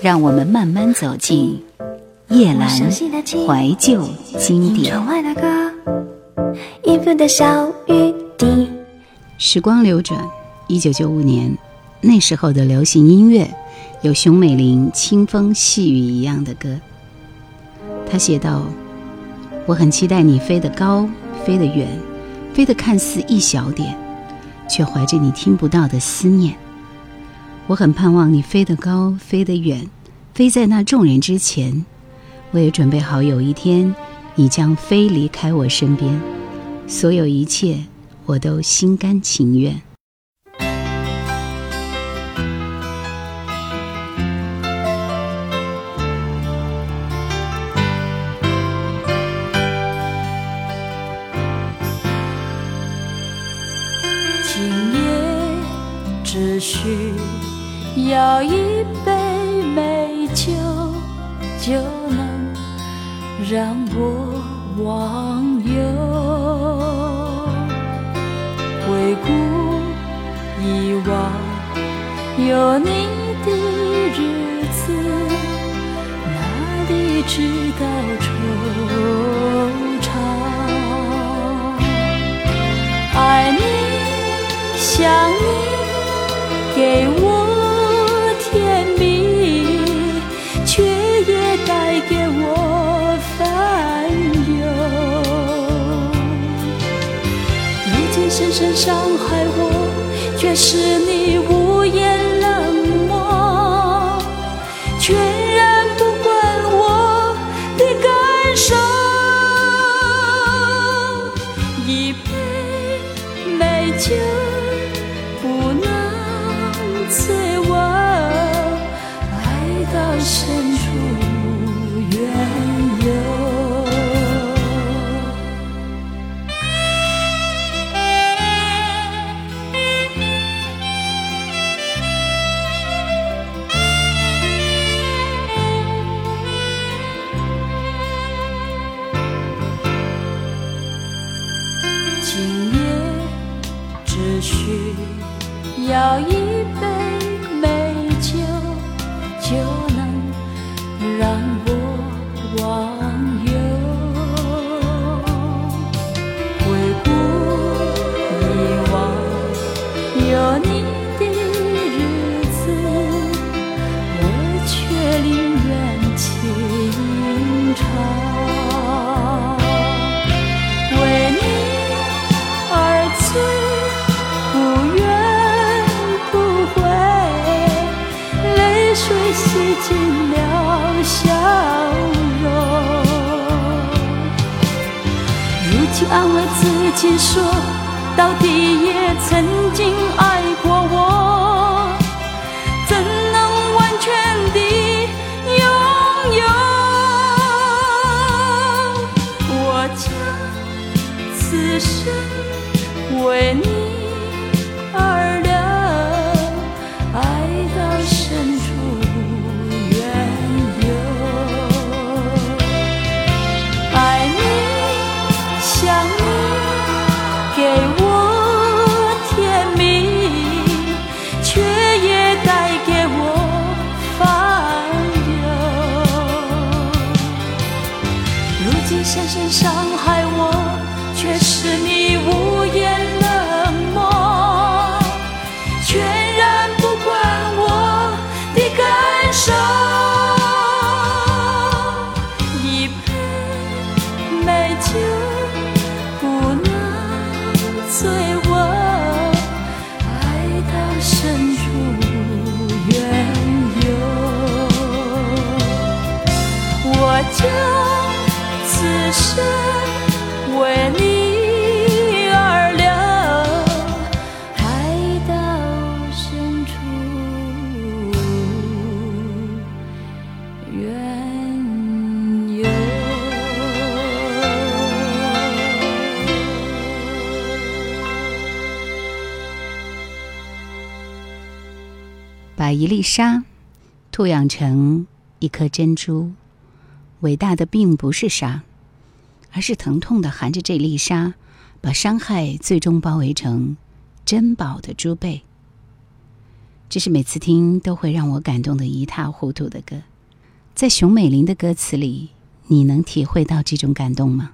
让我们慢慢走进叶阑怀旧经典。时光流转，一九九五年，那时候的流行音乐有熊美玲清风细雨一样的歌。她写道：“我很期待你飞得高，飞得远，飞得看似一小点，却怀着你听不到的思念。我很盼望你飞得高，飞得远。”飞在那众人之前，我也准备好有一天，你将飞离开我身边，所有一切我都心甘情愿。今夜只需要一杯。美酒就能让我忘忧，回顾以往有你的日子，哪里知道愁深深伤害我，却是你无生为你。把一粒沙吐养成一颗珍珠，伟大的并不是沙，而是疼痛的含着这粒沙，把伤害最终包围成珍宝的珠贝。这是每次听都会让我感动的一塌糊涂的歌，在熊美玲的歌词里，你能体会到这种感动吗？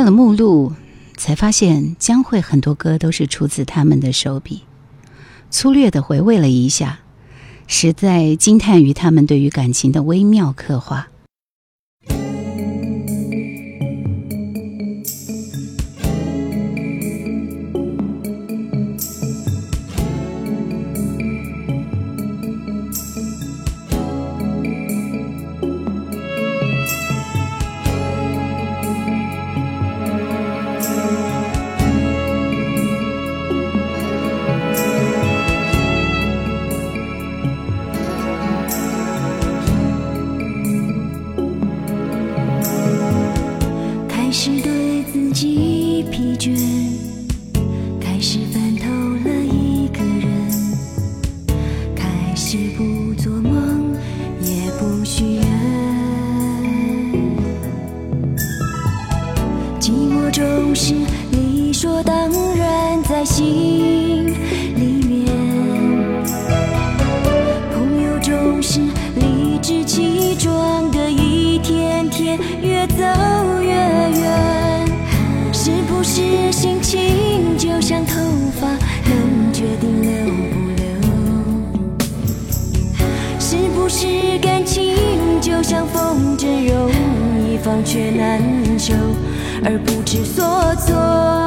看了目录才发现江蕙很多歌都是出自他们的手笔。粗略的回味了一下实在惊叹于他们对于感情的微妙刻画。方却难求？而不知所措，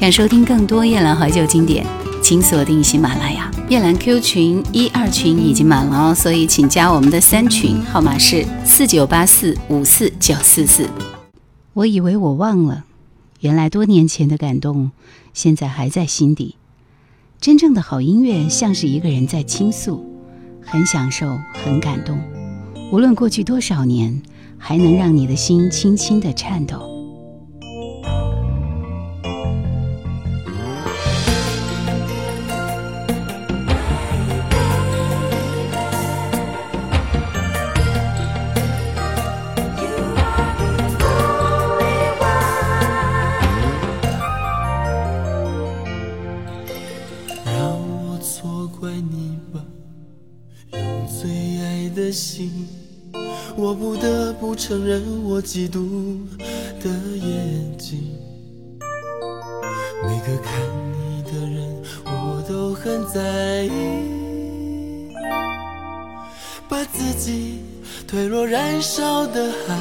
想收听更多夜兰怀旧经典，请锁定喜马拉雅。夜兰 Q 群一二群已经满了哦，所以请加我们的三群，号码是四九八四五四九四四。我以为我忘了，原来多年前的感动，现在还在心底。真正的好音乐像是一个人在倾诉，很享受，很感动。无论过去多少年，还能让你的心轻轻地颤抖。承认我嫉妒的眼睛。每个看你的人，我都很在意，把自己推落燃烧的海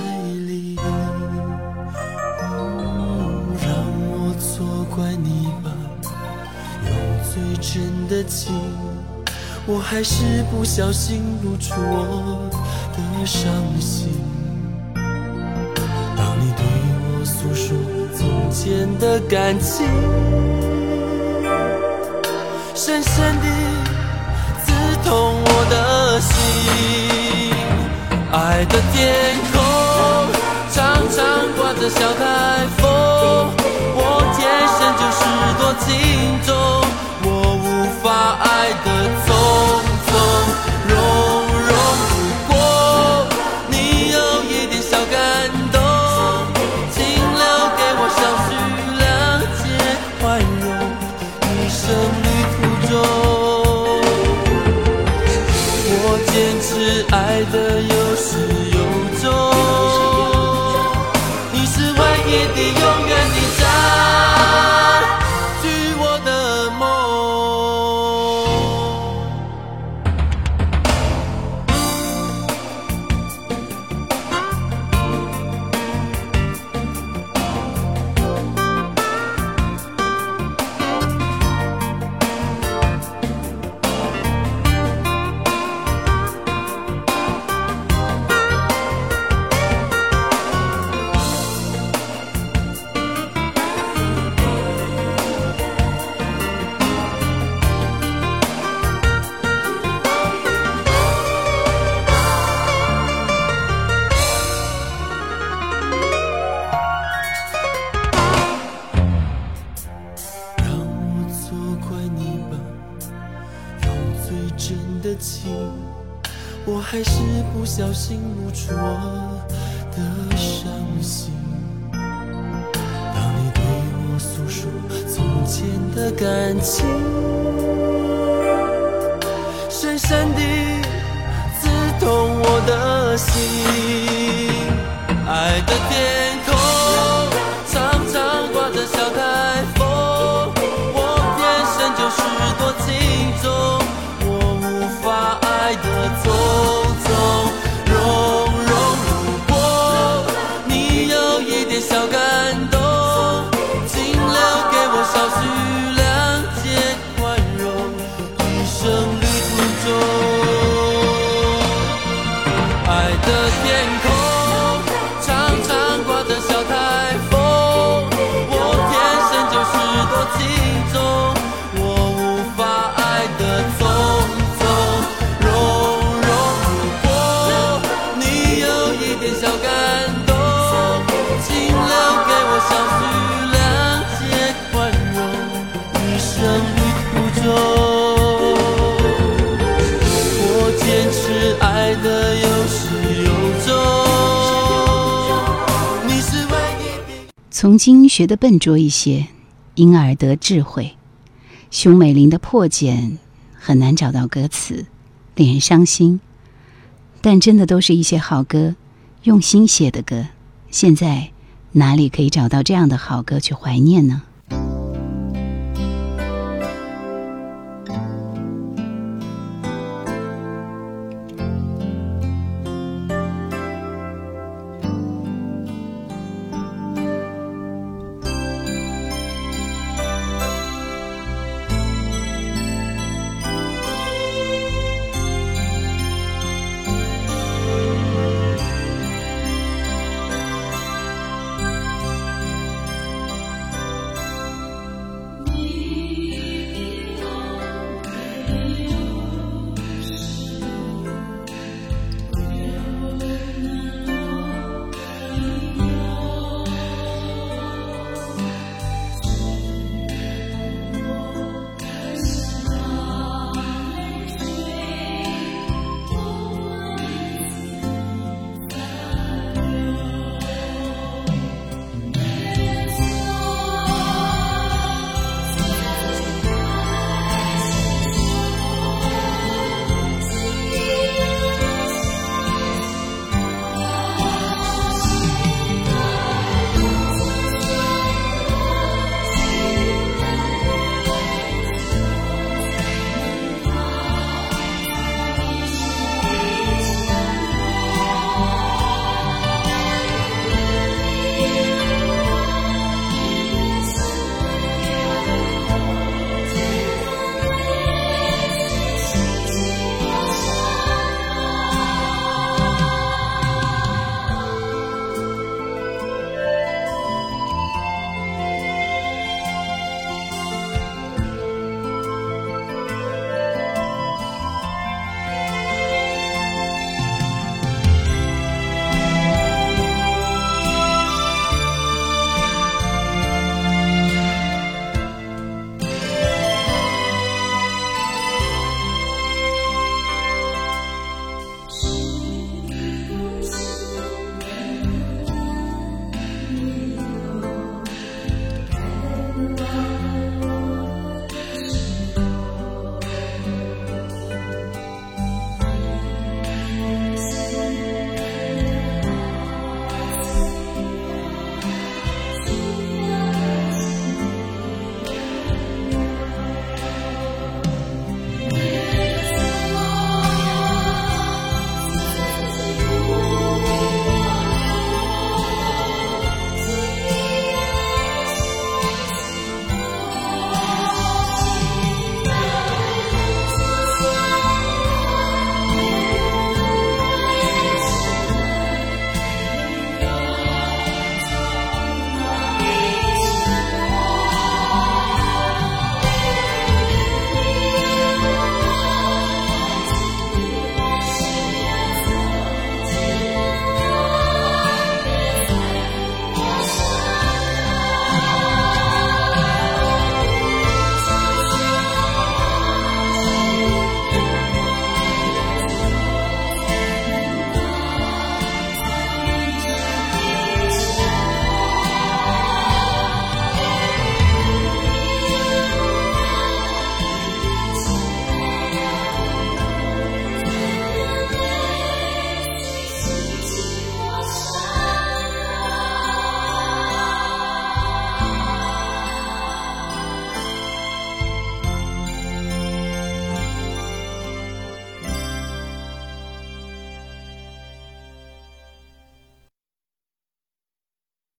里。让我错怪你吧。用最真的情，我还是不小心露出我的伤心。说从前的感情，深深地刺痛我的心。爱的天空常常刮着小台风，我天生就是多情种，我无法爱得从深深地刺痛我的心。爱的天空常常挂着小台风，我天生就是多情种，我无法爱得走从今学得笨拙一些，因而得智慧。熊美玲的破茧很难找到歌词，令人伤心。但真的都是一些好歌，用心写的歌。现在哪里可以找到这样的好歌去怀念呢？